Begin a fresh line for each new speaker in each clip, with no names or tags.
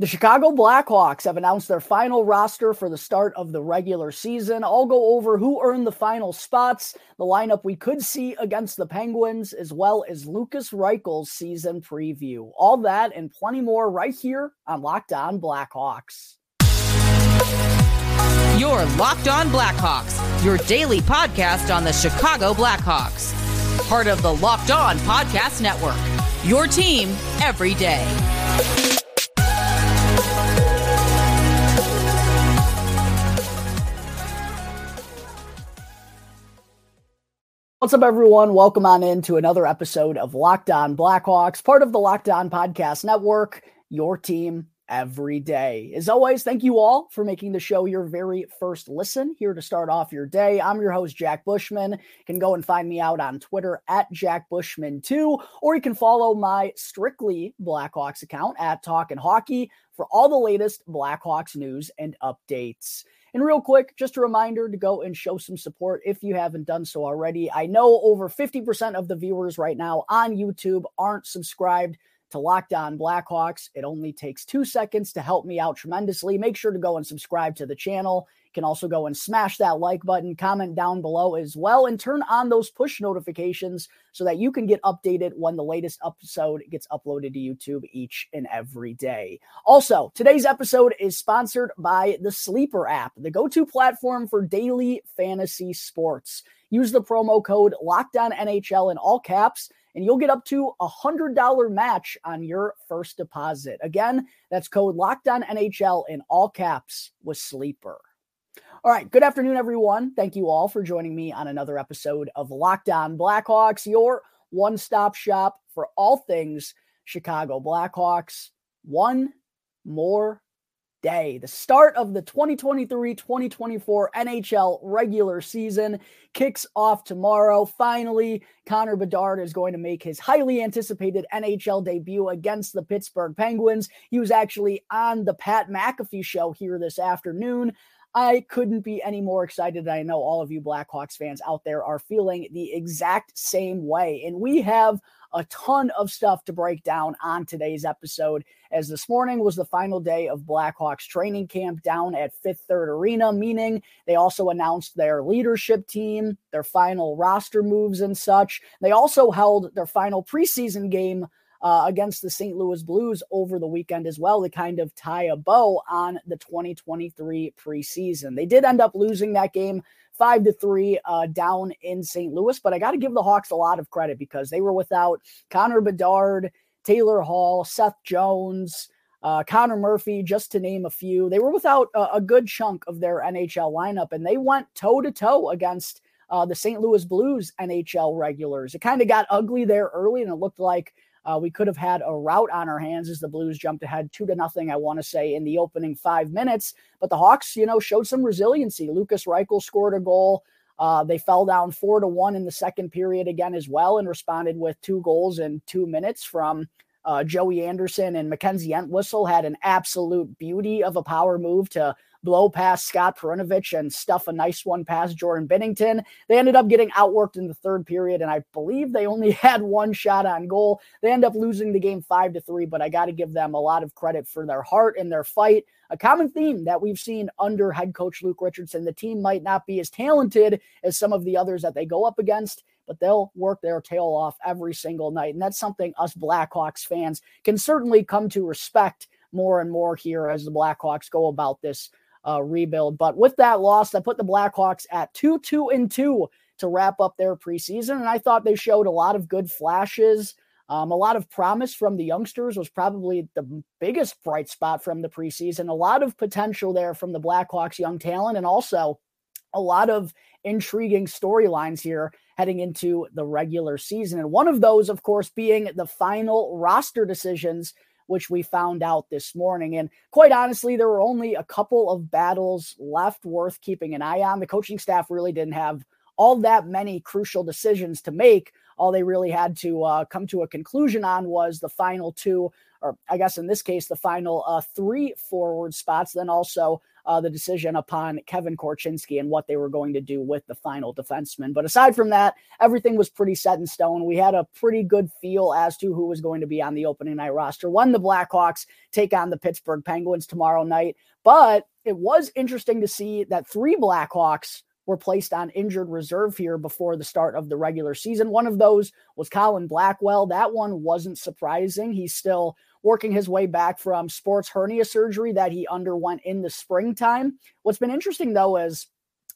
The Chicago Blackhawks have announced their final roster for the start of the regular season. I'll go over who earned the final spots, the lineup we could see against the Penguins, as well as Lukas Reichel's season preview. All that and plenty more right here on Locked On Blackhawks.
Your Locked On Blackhawks, your daily podcast on the Chicago Blackhawks. Part of the Locked On Podcast Network. Your team every day.
What's up, everyone? Welcome on in to another episode of Locked On Blackhawks, part of the Locked On Podcast Network, your team every day. As always, thank you all for making the show your very first listen here to start off your day. I'm your host, Jack Bushman. You can go and find me out on Twitter at Jack Bushman2, or you can follow my strictly Blackhawks account at Talk and Hockey for all the latest Blackhawks news and updates. And real quick, just a reminder to go and show some support if you haven't done so already. I know over 50% of the viewers right now on YouTube aren't subscribed to Locked On Blackhawks. It only takes two seconds to help me out tremendously. Make sure to go and subscribe to the channel can also go and smash that like button, comment down below as well, and turn on those push notifications so that you can get updated when the latest episode gets uploaded to YouTube each and every day. Also, today's episode is sponsored by the Sleeper app, the go to platform for daily fantasy sports. Use the promo code LOCKEDONNHL in all caps and you'll get up to a hundred dollar match on your first deposit. Again, that's code Locked On NHL in all caps with Sleeper. All right. Good afternoon, everyone. Thank you all for joining me on another episode of Locked On Blackhawks, your one stop shop for all things Chicago Blackhawks. One more day. The start of the 2023 2024 NHL regular season kicks off tomorrow. Finally, Connor Bedard is going to make his highly anticipated NHL debut against the Pittsburgh Penguins. He was actually on the Pat McAfee show here this afternoon. I couldn't be any more excited. I know all of you Blackhawks fans out there are feeling the exact same way. And we have a ton of stuff to break down on today's episode, as this morning was the final day of Blackhawks training camp down at Fifth Third Arena, meaning they also announced their leadership team, their final roster moves, and such. They also held their final preseason game uh, against the St. Louis Blues over the weekend as well to kind of tie a bow on the 2023 preseason. They did end up losing that game five to three uh, down in St. Louis, but I got to give the Hawks a lot of credit because they were without Connor Bedard, Taylor Hall, Seth Jones. Uh, Connor Murphy, just to name a few. They were without a, a good chunk of their NHL lineup, and they went toe to toe against uh, the St. Louis Blues NHL regulars. It kind of got ugly there early, and it looked like uh, we could have had a rout on our hands as the Blues jumped ahead two to nothing, I want to say, in the opening five minutes. But the Hawks, you know, showed some resiliency. Lukas Reichel scored a goal. Uh, they fell down four to one in the second period again as well and responded with two goals in two minutes from uh, Joey Anderson and Mackenzie Entwistle had an absolute beauty of a power move to blow past Scott Perunovich and stuff a nice one past Jordan Binnington. They ended up getting outworked in the third period, and I believe they only had one shot on goal. They end up losing the game five to three, but I got to give them a lot of credit for their heart and their fight. A common theme that we've seen under head coach Luke Richardson. The team might not be as talented as some of the others that they go up against, but they'll work their tail off every single night. And that's something us Blackhawks fans can certainly come to respect more and more here as the Blackhawks go about this uh, rebuild. But with that loss, that put the Blackhawks at 2 2 and 2 to wrap up their preseason. And I thought they showed a lot of good flashes. Um, a lot of promise from the youngsters was probably the biggest bright spot from the preseason. A lot of potential there from the Blackhawks young talent, and also a lot of intriguing storylines here heading into the regular season. And one of those, of course, being the final roster decisions which we found out this morning. And quite honestly, there were only a couple of battles left worth keeping an eye on. The coaching staff really didn't have all that many crucial decisions to make. All they really had to uh, come to a conclusion on was the final two, or I guess in this case, the final uh, three forward spots. Then also uh, the decision upon Kevin Korchinski and what they were going to do with the final defenseman. But aside from that, everything was pretty set in stone. We had a pretty good feel as to who was going to be on the opening night roster when the Blackhawks take on the Pittsburgh Penguins tomorrow night. But it was interesting to see that three Blackhawks were placed on injured reserve here before the start of the regular season. One of those was Colin Blackwell. That one wasn't surprising. He's still working his way back from sports hernia surgery that he underwent in the springtime. What's been interesting, though, is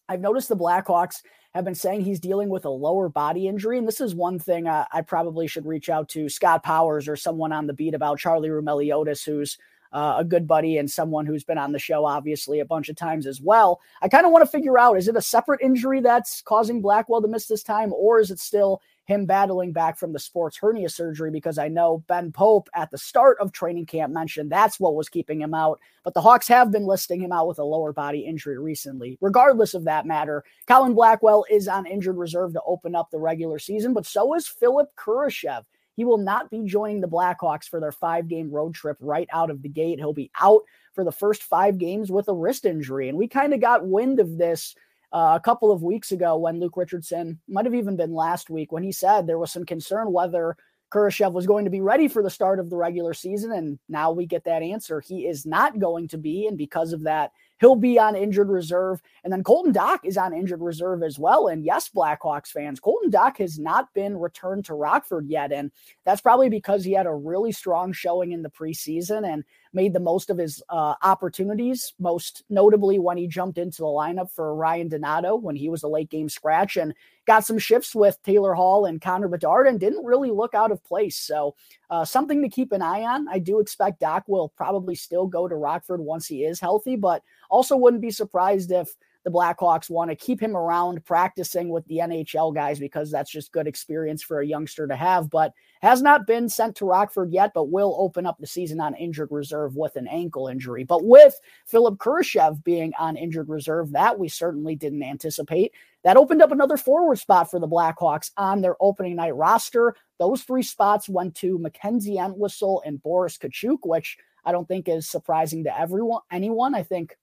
I've noticed the Blackhawks have been saying he's dealing with a lower body injury. And this is one thing uh, I probably should reach out to Scott Powers or someone on the beat about Charlie Roumeliotis, who's uh, a good buddy and someone who's been on the show, obviously, a bunch of times as well. I kind of want to figure out is it a separate injury that's causing Blackwell to miss this time, or is it still him battling back from the sports hernia surgery because I know Ben Pope at the start of training camp mentioned that's what was keeping him out. But the Hawks have been listing him out with a lower body injury recently. Regardless of that matter, Colin Blackwell is on injured reserve to open up the regular season, but so is Philipp Kurashev. He will not be joining the Blackhawks for their five game road trip right out of the gate. He'll be out for the first five games with a wrist injury. And we kind of got wind of this uh, a couple of weeks ago when Luke Richardson, might have even been last week, when he said there was some concern whether Kurashev was going to be ready for the start of the regular season. And now we get that answer. He is not going to be. And because of that, he'll be on injured reserve. And then Colton Dach is on injured reserve as well. And yes, Blackhawks fans, Colton Dach has not been returned to Rockford yet. And that's probably because he had a really strong showing in the preseason and made the most of his uh, opportunities, most notably when he jumped into the lineup for Ryan Donato when he was a late game scratch and got some shifts with Taylor Hall and Connor Bedard and didn't really look out of place. So, uh, something to keep an eye on. I do expect Dach will probably still go to Rockford once he is healthy, but also wouldn't be surprised if the Blackhawks want to keep him around practicing with the NHL guys because that's just good experience for a youngster to have. But has not been sent to Rockford yet, but will open up the season on injured reserve with an ankle injury. But with Philipp Kurashev being on injured reserve, that we certainly didn't anticipate. That opened up another forward spot for the Blackhawks on their opening night roster. Those three spots went to Mackenzie Entwistle and Boris Katchouk, which I don't think is surprising to everyone, anyone. I think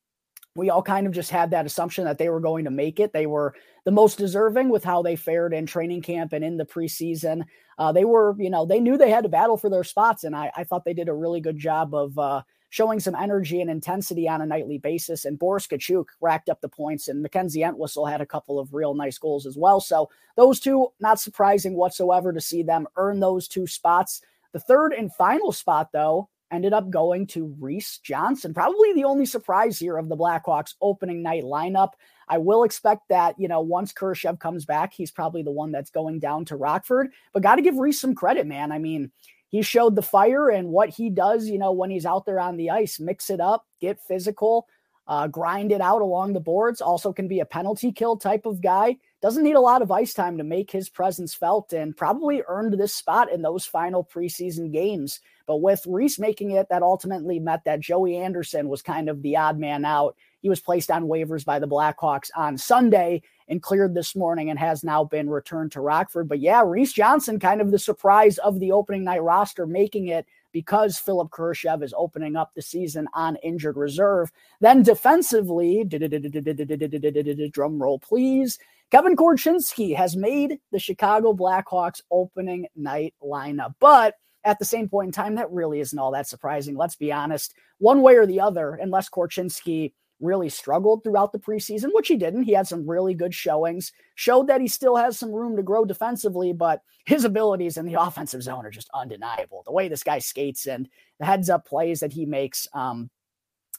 we all kind of just had that assumption that they were going to make it. They were the most deserving with how they fared in training camp and in the preseason. Uh, they were, you know, they knew they had to battle for their spots, and I, I thought they did a really good job of uh, showing some energy and intensity on a nightly basis. And Boris Katchouk racked up the points, and Mackenzie Entwistle had a couple of real nice goals as well. So those two, not surprising whatsoever to see them earn those two spots. The third and final spot, though, ended up going to Reese Johnson. Probably the only surprise here of the Blackhawks opening night lineup. I will expect that, you know, once Kurashev comes back, he's probably the one that's going down to Rockford. But got to give Reese some credit, man. I mean, he showed the fire and what he does, you know, when he's out there on the ice, mix it up, get physical, uh, grind it out along the boards. Also, can be a penalty kill type of guy. Doesn't need a lot of ice time to make his presence felt and probably earned this spot in those final preseason games. But with Reese making it, that ultimately meant that Joey Anderson was kind of the odd man out. He was placed on waivers by the Blackhawks on Sunday and cleared this morning and has now been returned to Rockford. But yeah, Reese Johnson, kind of the surprise of the opening night roster, making it because Philipp Kurashev is opening up the season on injured reserve. Then defensively, drum roll please. Kevin Korchinski has made the Chicago Blackhawks opening night lineup. But at the same point in time, that really isn't all that surprising. Let's be honest. One way or the other, unless Korchinski really struggled throughout the preseason, which he didn't. He had some really good showings, showed that he still has some room to grow defensively, but his abilities in the offensive zone are just undeniable. The way this guy skates and the heads up plays that he makes, um,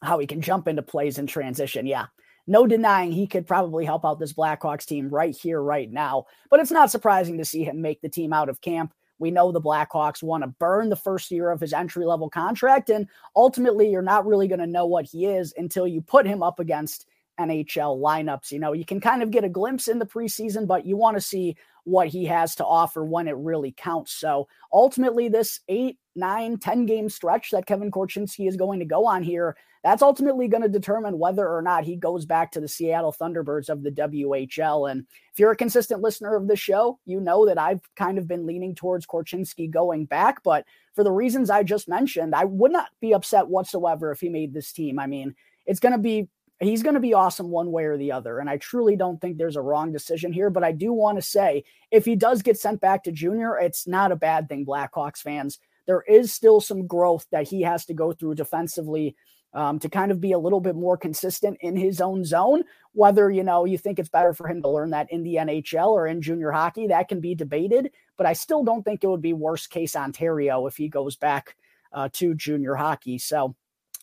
how he can jump into plays in transition. Yeah. No denying he could probably help out this Blackhawks team right here, right now. But it's not surprising to see him make the team out of camp. We know the Blackhawks want to burn the first year of his entry level contract. And ultimately, you're not really going to know what he is until you put him up against NHL lineups. You know, you can kind of get a glimpse in the preseason, but you want to see what he has to offer when it really counts. So ultimately, this eight nine, 10 game stretch that Kevin Korchinski is going to go on here, that's ultimately going to determine whether or not he goes back to the Seattle Thunderbirds of the WHL. And if you're a consistent listener of the show, you know that I've kind of been leaning towards Korchinski going back. But for the reasons I just mentioned, I would not be upset whatsoever if he made this team. I mean, it's going to be he's going to be awesome one way or the other. And I truly don't think there's a wrong decision here. But I do want to say if he does get sent back to junior, it's not a bad thing, Blackhawks fans. There is still some growth that he has to go through defensively um, to kind of be a little bit more consistent in his own zone. Whether, you know, you think it's better for him to learn that in the NHL or in junior hockey, that can be debated. But I still don't think it would be worst case Ontario if he goes back uh, to junior hockey. So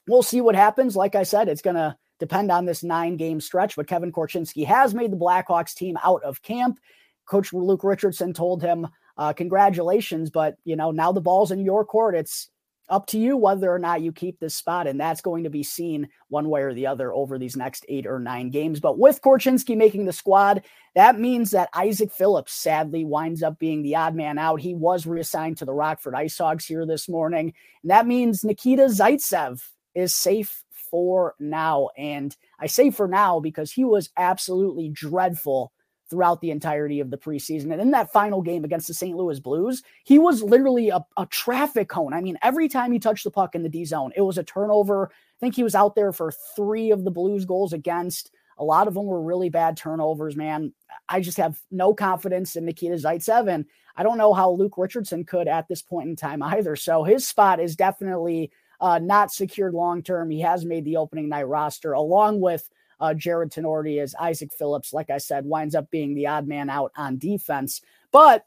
we'll see what happens. Like I said, it's to depend on this nine game stretch. But Kevin Korchinski has made the Blackhawks team out of camp. Coach Luke Richardson told him, uh, congratulations, but you know, now the ball's in your court. It's up to you whether or not you keep this spot. And that's going to be seen one way or the other over these next eight or nine games. But with Korchinski making the squad, that means that Isaak Phillips sadly winds up being the odd man out. He was reassigned to the Rockford Ice Hogs here this morning. And that means Nikita Zaitsev is safe for now. And I say for now because he was absolutely dreadful throughout the entirety of the preseason. And in that final game against the St. Louis Blues, he was literally a, a, traffic cone. I mean, every time he touched the puck in the D zone, it was a turnover. I think he was out there for three of the Blues goals against. A lot of them were really bad turnovers, man. I just have no confidence in Nikita Zaitsev. And I don't know how Luke Richardson could at this point in time either. So his spot is definitely uh, not secured long term. He has made the opening night roster along with uh, Jarred Tinordi as Isaak Phillips, like I said, winds up being the odd man out on defense. But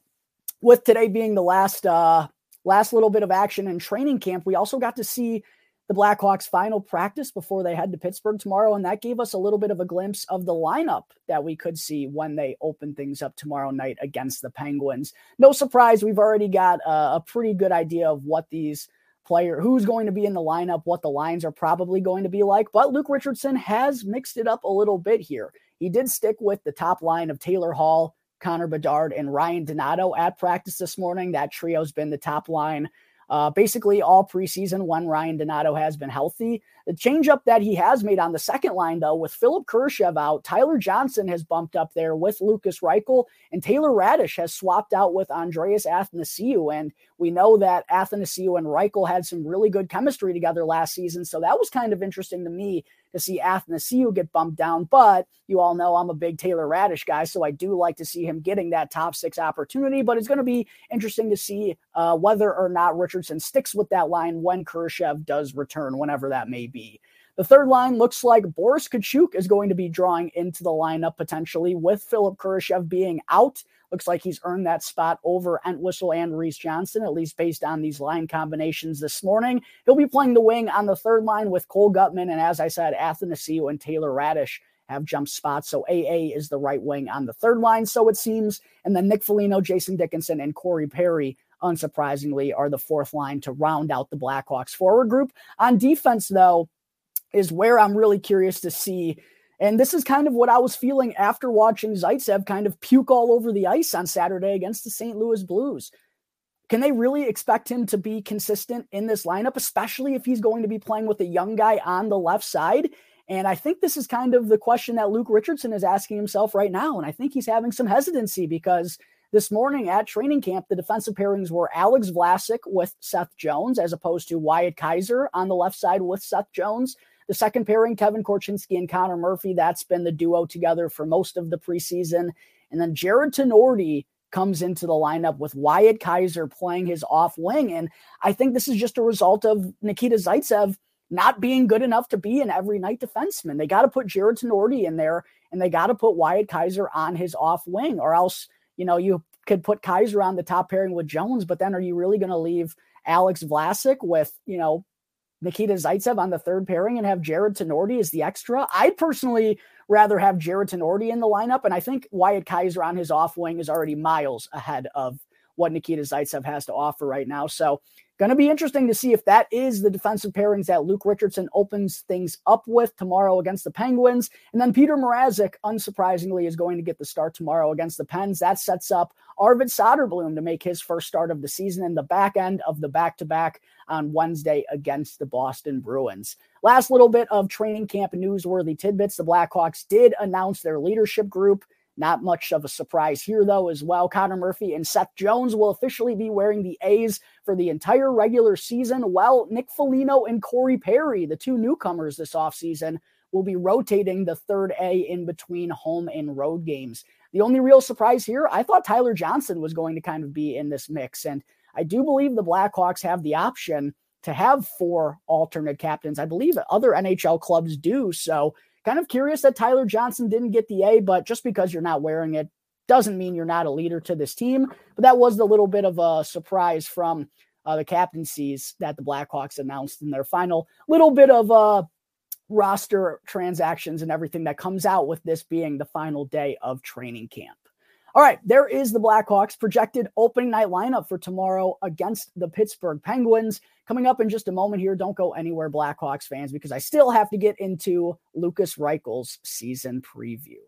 with today being the last uh, last little bit of action in training camp, we also got to see the Blackhawks final practice before they head to Pittsburgh tomorrow. And that gave us a little bit of a glimpse of the lineup that we could see when they open things up tomorrow night against the Penguins. No surprise, we've already got a, a pretty good idea of what these player, who's going to be in the lineup, what the lines are probably going to be like. But Luke Richardson has mixed it up a little bit here. He did stick with the top line of Taylor Hall, Connor Bedard, and Ryan Donato at practice this morning. That trio's been the top line uh, basically all preseason when Ryan Donato has been healthy. The changeup that he has made on the second line, though, with Philipp Kurashev out, Tyler Johnson has bumped up there with Lukas Reichel, and Taylor Raddysh has swapped out with Andreas Athanasiou. And we know that Athanasiou and Reichel had some really good chemistry together last season. So that was kind of interesting to me to see Athanasiou get bumped down. But you all know I'm a big Taylor Raddysh guy, so I do like to see him getting that top six opportunity. But it's going to be interesting to see uh, whether or not Richardson sticks with that line when Kurashev does return, whenever that may be. The third line looks like Boris Katchouk is going to be drawing into the lineup potentially with Philipp Kurashev being out. Looks like he's earned that spot over Entwistle and Reese Johnson, at least based on these line combinations this morning. He'll be playing the wing on the third line with Cole Guttman. And as I said, Athanasiou and Taylor Raddysh have jump spots. So AA is the right wing on the third line, so it seems. And then Nick Foligno, Jason Dickinson, and Corey Perry, unsurprisingly, are the fourth line to round out the Blackhawks forward group. On defense, though, is where I'm really curious to see and this is kind of what I was feeling after watching Zaitsev kind of puke all over the ice on Saturday against the St. Louis Blues. Can they really expect him to be consistent in this lineup, especially if he's going to be playing with a young guy on the left side? And I think this is kind of the question that Luke Richardson is asking himself right now. And I think he's having some hesitancy because this morning at training camp, the defensive pairings were Alex Vlasic with Seth Jones, as opposed to Wyatt Kaiser on the left side with Seth Jones. The second pairing, Kevin Korchinski and Connor Murphy, that's been the duo together for most of the preseason. And then Jarred Tinordi comes into the lineup with Wyatt Kaiser playing his off wing. And I think this is just a result of Nikita Zaitsev not being good enough to be an every night defenseman. They got to put Jarred Tinordi in there and they got to put Wyatt Kaiser on his off wing, or else, you know, you could put Kaiser on the top pairing with Jones, but then are you really going to leave Alex Vlasic with, you know, Nikita Zaitsev on the third pairing and have Jarred Tinordi as the extra. I'd personally rather have Jarred Tinordi in the lineup, and I think Wyatt Kaiser on his off wing is already miles ahead of what Nikita Zaitsev has to offer right now. So Going to be interesting to see if that is the defensive pairings that Luke Richardson opens things up with tomorrow against the Penguins. And then Peter Mrazek, unsurprisingly, is going to get the start tomorrow against the Pens. That sets up Arvid Soderblom to make his first start of the season in the back end of the back to back on Wednesday against the Boston Bruins. Last little bit of training camp newsworthy tidbits. The Blackhawks did announce their leadership group. Not much of a surprise here, though, as well. Connor Murphy and Seth Jones will officially be wearing the A's for the entire regular season, while Nick Foligno and Corey Perry, the two newcomers this offseason, will be rotating the third A in between home and road games. The only real surprise here, I thought Tyler Johnson was going to kind of be in this mix. And I do believe the Blackhawks have the option to have four alternate captains. I believe other NHL clubs do. So Kind of curious that Tyler Johnson didn't get the A, but just because you're not wearing it doesn't mean you're not a leader to this team. But that was the little bit of a surprise from uh, the captaincies that the Blackhawks announced in their final little bit of uh, roster transactions and everything that comes out with this being the final day of training camp. All right, there is the Blackhawks projected opening night lineup for tomorrow against the Pittsburgh Penguins. Coming up in just a moment here, don't go anywhere, Blackhawks fans, because I still have to get into Lukas Reichel's season preview.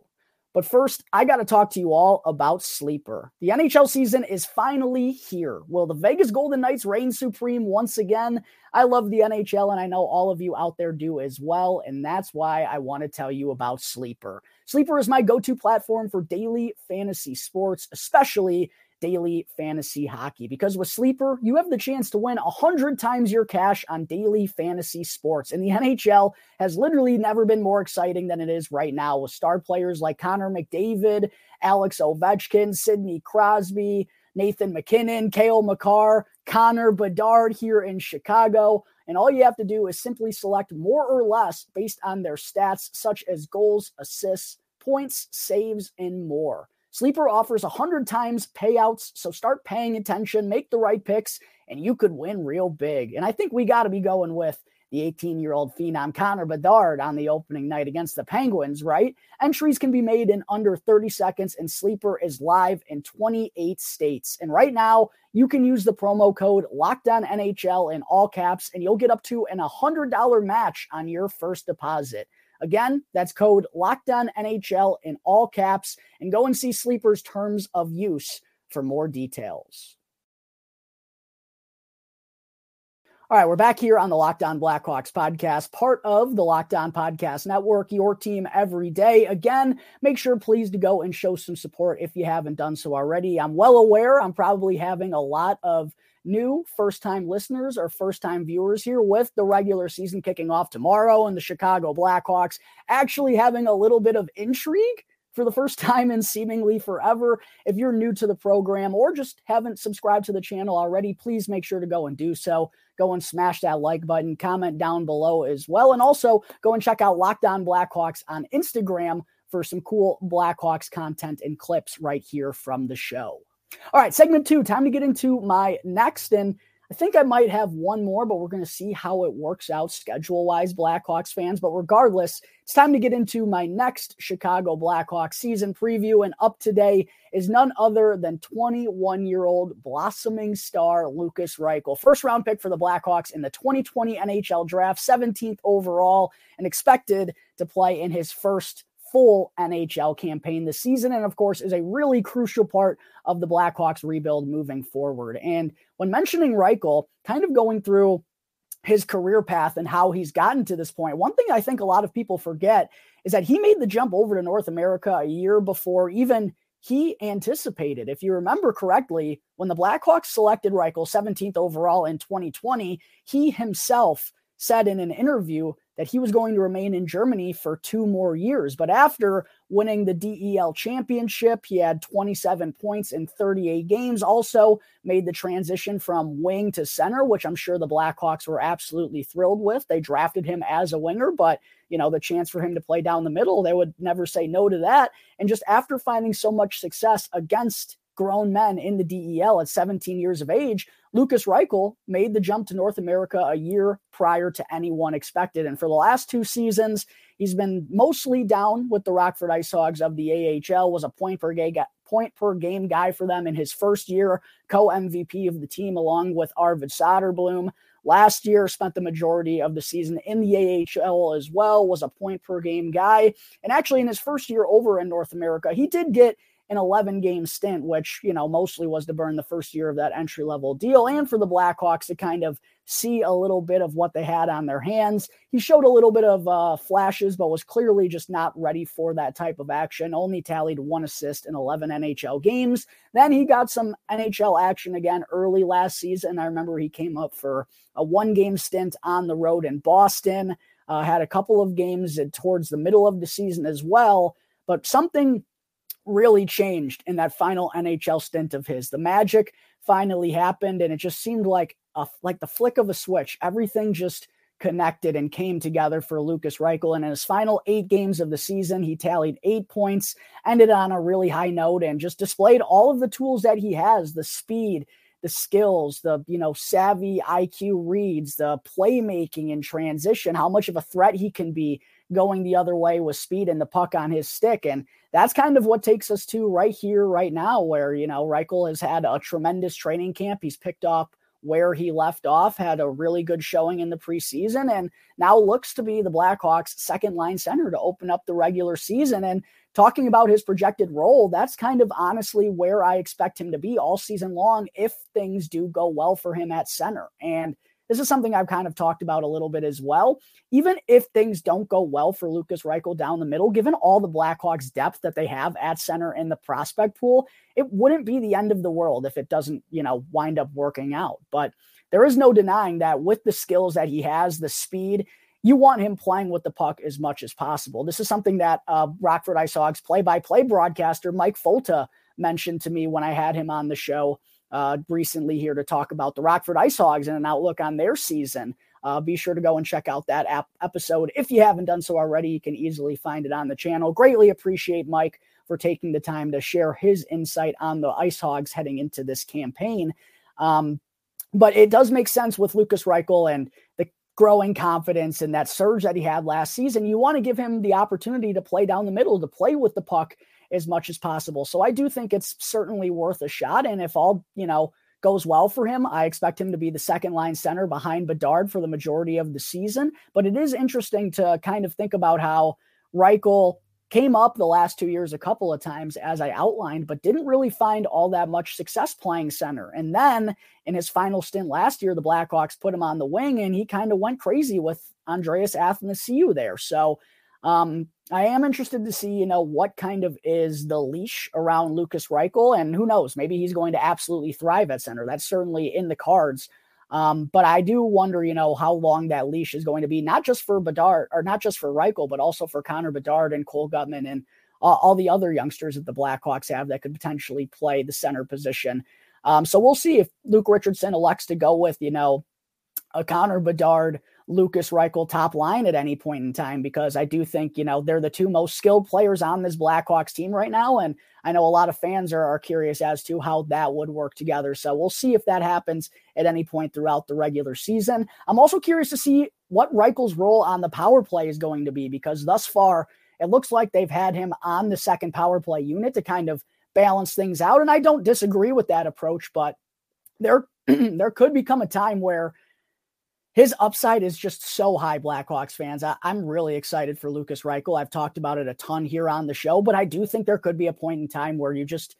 But first, I got to talk to you all about Sleeper. The NHL season is finally here. Will the Vegas Golden Knights reign supreme once again? I love the NHL, and I know all of you out there do as well. And that's why I want to tell you about Sleeper. Sleeper is my go to platform for daily fantasy sports, especially daily fantasy hockey. Because with Sleeper, you have the chance to win 100 times your cash on daily fantasy sports. And the NHL has literally never been more exciting than it is right now with star players like Connor McDavid, Alex Ovechkin, Sidney Crosby, Nathan MacKinnon, Cale Makar, Connor Bedard here in Chicago. And all you have to do is simply select more or less based on their stats, such as goals, assists, points, saves, and more. Sleeper offers 100 times payouts, so start paying attention, make the right picks, and you could win real big. And I think we got to be going with the 18 year old phenom Connor Bedard on the opening night against the Penguins, right? Entries can be made in under 30 seconds, and Sleeper is live in 28 states. And right now, you can use the promo code LOCKEDONNHL in all caps, and you'll get up to an $100 match on your first deposit. Again, that's code Locked On NHL in all caps, and go and see Sleeper's terms of use for more details. All right, we're back here on the Locked On Blackhawks podcast, part of the Locked On Podcast Network, your team every day. Again, make sure please to go and show some support if you haven't done so already. I'm well aware I'm probably having a lot of new first time listeners or first time viewers here with the regular season kicking off tomorrow and the Chicago Blackhawks actually having a little bit of intrigue for the first time in seemingly forever. If you're new to the program or just haven't subscribed to the channel already, please make sure to go and do so. Go and smash that like button, comment down below as well. And also go and check out Locked On Blackhawks on Instagram for some cool Blackhawks content and clips right here from the show. All right, segment two, time to get into my next. And I think I might have one more, but we're going to see how it works out schedule wise, Blackhawks fans. But regardless, it's time to get into my next Chicago Blackhawks season preview. And up today is none other than 21 year old blossoming star Lukas Reichel, first round pick for the Blackhawks in the 2020 NHL draft, 17th overall, and expected to play in his first full NHL campaign this season. And of course, is a really crucial part of the Blackhawks rebuild moving forward. And when mentioning Reichel, kind of going through his career path and how he's gotten to this point, one thing I think a lot of people forget is that he made the jump over to North America a year before even he anticipated. If you remember correctly, when the Blackhawks selected Reichel 17th overall in 2020, he himself said in an interview that he was going to remain in Germany for two more years. But after winning the DEL championship, he had 27 points in 38 games, also made the transition from wing to center, which I'm sure the Blackhawks were absolutely thrilled with. They drafted him as a winger, but you know, the chance for him to play down the middle, they would never say no to that. And just after finding so much success against grown men in the DEL at 17 years of age, Lukas Reichel made the jump to North America a year prior to anyone expected. And for the last two seasons, he's been mostly down with the Rockford Ice Hogs of the AHL, was a point per game, point per game guy for them in his first year, co MVP of the team, along with Arvid Soderblom. Last year, spent the majority of the season in the AHL as well, was a point per game guy. And actually, in his first year over in North America, he did get an 11 game stint, which, you know, mostly was to burn the first year of that entry level deal and for the Blackhawks to kind of see a little bit of what they had on their hands. He showed a little bit of uh, flashes, but was clearly just not ready for that type of action. Only tallied one assist in 11 NHL games. Then he got some NHL action again early last season. I remember he came up for a one game stint on the road in Boston, uh, had a couple of games towards the middle of the season as well. But something really changed in that final NHL stint of his. The magic finally happened, and it just seemed like a, like the flick of a switch. Everything just connected and came together for Lukas Reichel. And in his final eight games of the season, he tallied eight points, ended on a really high note, and just displayed all of the tools that he has: the speed, the skills, the you know savvy IQ reads, the playmaking in transition, how much of a threat he can be going the other way with speed and the puck on his stick. And that's kind of what takes us to right here, right now, where, you know, Reichel has had a tremendous training camp. He's picked up where he left off, had a really good showing in the preseason, and now looks to be the Blackhawks' second line center to open up the regular season. And talking about his projected role, that's kind of honestly where I expect him to be all season long if things do go well for him at center. And this is something I've kind of talked about a little bit as well. Even if things don't go well for Lukas Reichel down the middle, given all the Blackhawks depth that they have at center in the prospect pool, it wouldn't be the end of the world if it doesn't, you know, wind up working out. But there is no denying that with the skills that he has, the speed, you want him playing with the puck as much as possible. This is something that uh, Rockford Ice Hogs play-by-play broadcaster Mike Folta mentioned to me when I had him on the show uh, recently here to talk about the Rockford Ice Hogs and an outlook on their season. Uh, be sure to go and check out that episode. If you haven't done so already, you can easily find it on the channel. Greatly appreciate Mike for taking the time to share his insight on the Ice Hogs heading into this campaign. Um, but it does make sense with Lukas Reichel and the growing confidence and that surge that he had last season. You want to give him the opportunity to play down the middle, to play with the puck as much as possible. So I do think it's certainly worth a shot. And if all, you know, goes well for him, I expect him to be the second line center behind Bedard for the majority of the season. But it is interesting to kind of think about how Reichel came up the last two years a couple of times, as I outlined, but didn't really find all that much success playing center. And then in his final stint last year, the Blackhawks put him on the wing and he kind of went crazy with Andreas Athanasiou there. So um, I am interested to see, you know, what kind of is the leash around Lukas Reichel, and who knows, maybe he's going to absolutely thrive at center. That's certainly in the cards. Um, but I do wonder, you know, how long that leash is going to be, not just for Bedard or not just for Reichel, but also for Connor Bedard and Cole Guttman and uh, all the other youngsters that the Blackhawks have that could potentially play the center position. Um, so we'll see if Luke Richardson elects to go with, you know, a Connor Bedard Lukas Reichel top line at any point in time because I do think, you know, they're the two most skilled players on this Blackhawks team right now. And I know a lot of fans are, are curious as to how that would work together. So we'll see if that happens at any point throughout the regular season. I'm also curious to see what Reichel's role on the power play is going to be because thus far it looks like they've had him on the second power play unit to kind of balance things out. And I don't disagree with that approach, but there there could become a time where his upside is just so high, Blackhawks fans. I, am really excited for Lukas Reichel. I've talked about it a ton here on the show, but I do think there could be a point in time where you just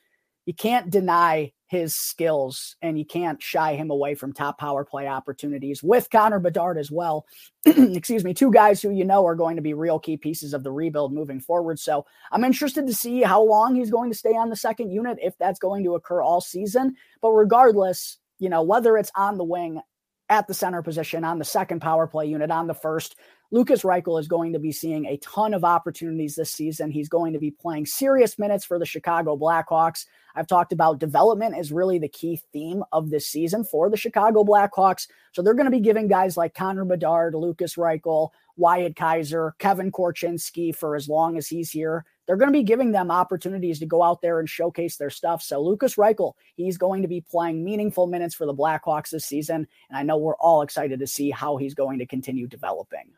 you can't deny his skills and you can't shy him away from top power play opportunities with Connor Bedard as well. Excuse me, two guys who you know are going to be real key pieces of the rebuild moving forward. So I'm interested to see how long he's going to stay on the second unit, if that's going to occur all season. But regardless, you know, whether it's on the wing, at the center position on the second power play unit on the first. Lukas Reichel is going to be seeing a ton of opportunities this season. He's going to be playing serious minutes for the Chicago Blackhawks. I've talked about development is really the key theme of this season for the Chicago Blackhawks. So they're going to be giving guys like Connor Bedard, Lukas Reichel, Wyatt Kaiser, Kevin Korchinski for as long as he's here they're going to be giving them opportunities to go out there and showcase their stuff. So Lukas Reichel, he's going to be playing meaningful minutes for the Blackhawks this season, and I know we're all excited to see how he's going to continue developing.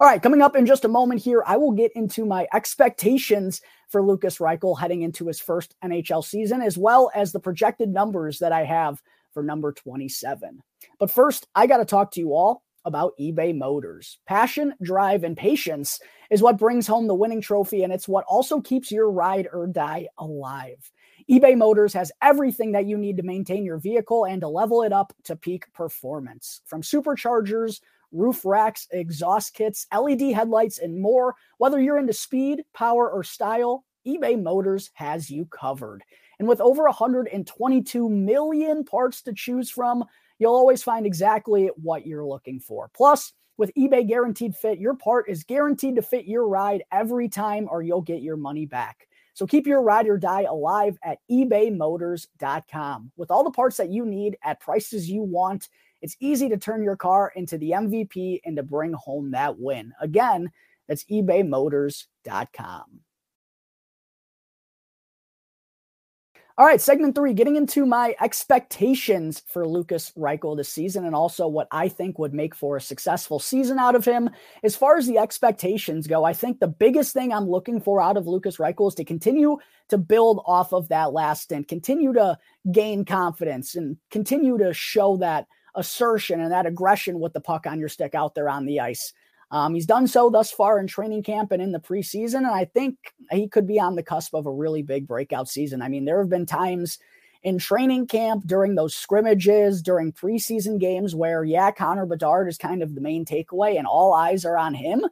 All right, coming up in just a moment here, I will get into my expectations for Lukas Reichel heading into his first NHL season, as well as the projected numbers that I have for number 27. But first, I got to talk to you all about eBay Motors. Passion, drive, and patience is what brings home the winning trophy, and it's what also keeps your ride or die alive. eBay Motors has everything that you need to maintain your vehicle and to level it up to peak performance. From superchargers, roof racks, exhaust kits, LED headlights, and more. Whether you're into speed, power, or style, eBay Motors has you covered. And with over 122 million parts to choose from, you'll always find exactly what you're looking for. Plus, with eBay Guaranteed Fit, your part is guaranteed to fit your ride every time or you'll get your money back. So keep your ride or die alive at ebaymotors.com. With all the parts that you need at prices you want, it's easy to turn your car into the MVP and to bring home that win. Again, that's ebaymotors.com. All right, segment three, getting into my expectations for Lukas Reichel this season and also what I think would make for a successful season out of him. As far as the expectations go, I think the biggest thing I'm looking for out of Lukas Reichel is to continue to build off of that last stint, continue to gain confidence, and continue to show that assertion and that aggression with the puck on your stick out there on the ice. Um, he's done so thus far in training camp and in the preseason, and I think he could be on the cusp of a really big breakout season. I mean, there have been times in training camp during those scrimmages, during preseason games where, yeah, Connor Bedard is kind of the main takeaway and all eyes are on him.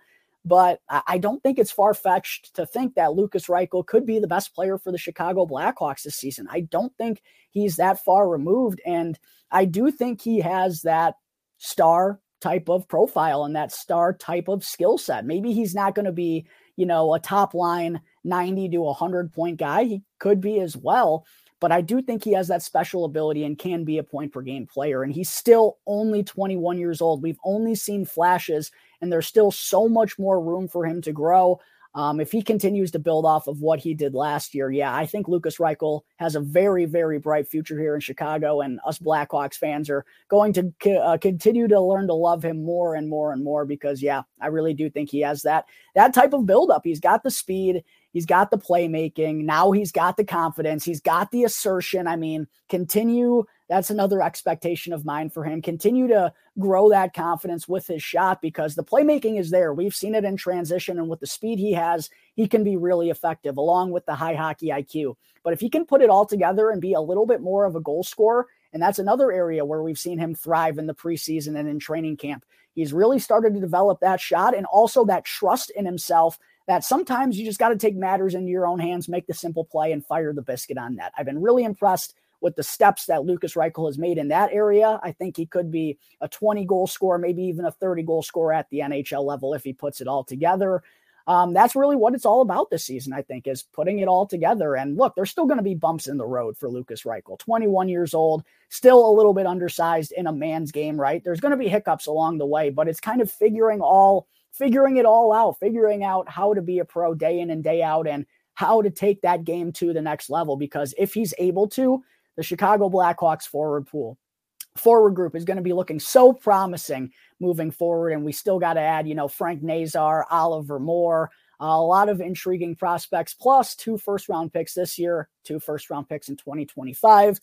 But I don't think it's far fetched to think that Lukas Reichel could be the best player for the Chicago Blackhawks this season. I don't think he's that far removed. And I do think he has that star type of profile and that star type of skill set. Maybe he's not going to be, you know, a top line 90 to 100 point guy. He could be as well. But I do think he has that special ability and can be a point per game player. And he's still only 21 years old. We've only seen flashes, and there's still so much more room for him to grow. Um, if he continues to build off of what he did last year, yeah, I think Lukas Reichel has a very, very bright future here in Chicago, and us Blackhawks fans are going to uh, continue to learn to love him more and more and more because, yeah, I really do think he has that that type of buildup. He's got the speed, he's got the playmaking. Now he's got the confidence, he's got the assertion. I mean, continue that's another expectation of mine for him. Continue to grow that confidence with his shot because the playmaking is there. We've seen it in transition, and with the speed he has, he can be really effective along with the high hockey IQ. But if he can put it all together and be a little bit more of a goal scorer, and that's another area where we've seen him thrive in the preseason and in training camp. He's really started to develop that shot and also that trust in himself that sometimes you just got to take matters into your own hands, make the simple play, and fire the biscuit on net. I've been really impressed with the steps that Lukas Reichel has made in that area. I think he could be a 20 goal scorer, maybe even a 30 goal scorer at the NHL level if he puts it all together. Um, that's really what it's all about this season, I think, is putting it all together. And look, there's still going to be bumps in the road for Lukas Reichel, 21 years old, still a little bit undersized in a man's game, right? There's going to be hiccups along the way, but it's kind of figuring all figuring it all out, figuring out how to be a pro day in and day out and how to take that game to the next level. Because if he's able to, the Chicago Blackhawks forward pool forward group is going to be looking so promising moving forward. And we still got to add, you know, Frank Nazar, Oliver Moore, a lot of intriguing prospects, plus two first round picks this year, two first round picks in 2025.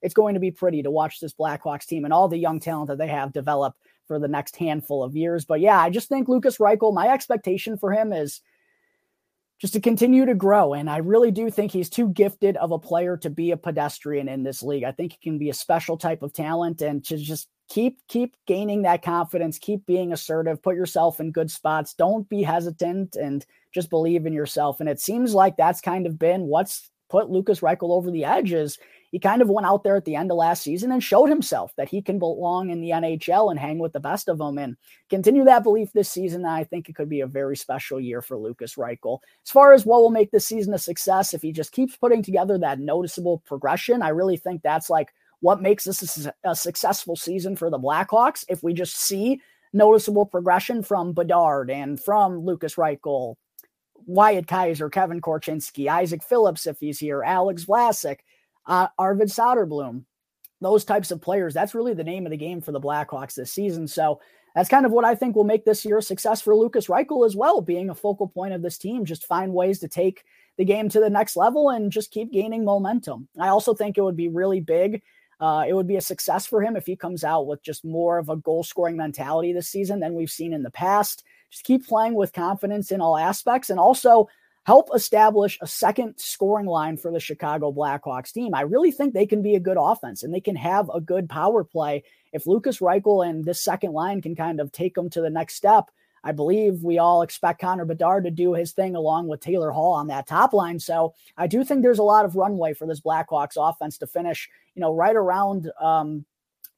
It's going to be pretty to watch this Blackhawks team and all the young talent that they have develop for the next handful of years. But yeah, I just think Lukas Reichel, my expectation for him is just to continue to grow. And I really do think he's too gifted of a player to be a pedestrian in this league. I think he can be a special type of talent and to just keep keep gaining that confidence, keep being assertive, put yourself in good spots. Don't be hesitant and just believe in yourself. And it seems like that's kind of been what's put Lukas Reichel over the edges he kind of went out there at the end of last season and showed himself that he can belong in the NHL and hang with the best of them and continue that belief this season. I think it could be a very special year for Lukas Reichel. As far as what will make this season a success, if he just keeps putting together that noticeable progression, I really think that's like what makes this a, a successful season for the Blackhawks. If we just see noticeable progression from Bedard and from Lukas Reichel, Wyatt Kaiser, Kevin Korchinski, Isaak Phillips, if he's here, Alex Vlasic uh, Arvid Soderblom, those types of players. That's really the name of the game for the Blackhawks this season. So that's kind of what I think will make this year a success for Lukas Reichel as well, being a focal point of this team. Just find ways to take the game to the next level and just keep gaining momentum. I also think it would be really big. Uh, it would be a success for him if he comes out with just more of a goal scoring mentality this season than we've seen in the past. Just keep playing with confidence in all aspects and also help establish a second scoring line for the Chicago Blackhawks team. I really think they can be a good offense and they can have a good power play if Lukas Reichel and this second line can kind of take them to the next step. I believe we all expect Connor Bedard to do his thing along with Taylor Hall on that top line. So I do think there's a lot of runway for this Blackhawks offense to finish, you know, right around um,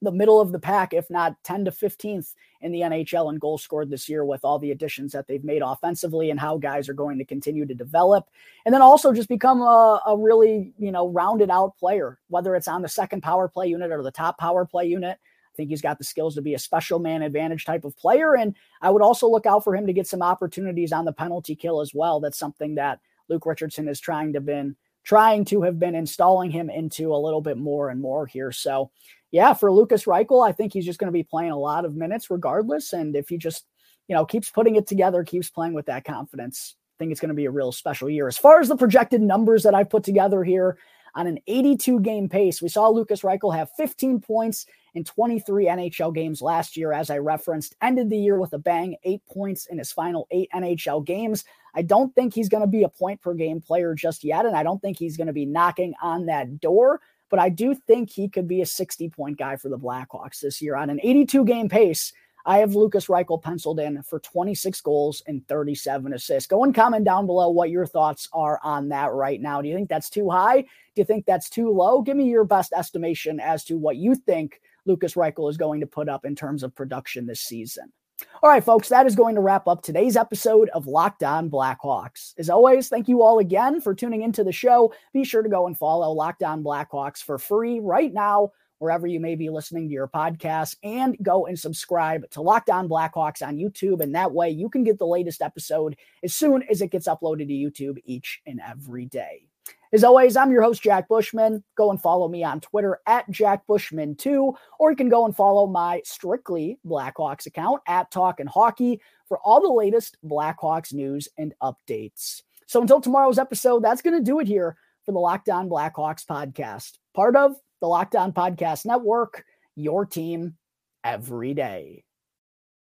the middle of the pack, if not 10 to 15th in the NHL in goals scored this year with all the additions that they've made offensively and how guys are going to continue to develop. And then also just become a, a really, you know, rounded out player, whether it's on the second power play unit or the top power play unit I think he's got the skills to be a special man advantage type of player. And I would also look out for him to get some opportunities on the penalty kill as well. That's something that Luke Richardson is trying to been trying to have been installing him into a little bit more and more here. So yeah, for Lukas Reichel, I think he's just going to be playing a lot of minutes regardless. And if he just, you know, keeps putting it together, keeps playing with that confidence, I think it's going to be a real special year. As far as the projected numbers that I've put together here on an 82 game pace, we saw Lukas Reichel have 15 points in 23 NHL games last year, as I referenced, ended the year with a bang, eight points in his final eight NHL games. I don't think he's going to be a point per game player just yet, and I don't think he's going to be knocking on that door. But I do think he could be a 60 point guy for the Blackhawks this year on an 82 game pace. I have Lukas Reichel penciled in for 26 goals and 37 assists. Go and comment down below what your thoughts are on that right now. Do you think that's too high? Do you think that's too low? Give me your best estimation as to what you think Lukas Reichel is going to put up in terms of production this season. All right, folks, that is going to wrap up today's episode of Locked On Blackhawks. As always, thank you all again for tuning into the show. Be sure to go and follow Locked On Blackhawks for free right now, wherever you may be listening to your podcast, and go and subscribe to Locked On Blackhawks on YouTube. And that way you can get the latest episode as soon as it gets uploaded to YouTube each and every day. As always, I'm your host, Jack Bushman. Go and follow me on Twitter at Jack Bushman2, or you can go and follow my strictly Blackhawks account at Talk and Hockey for all the latest Blackhawks news and updates. So until tomorrow's episode, that's going to do it here for the Locked On Blackhawks podcast, part of the Locked On Podcast Network, your team every day.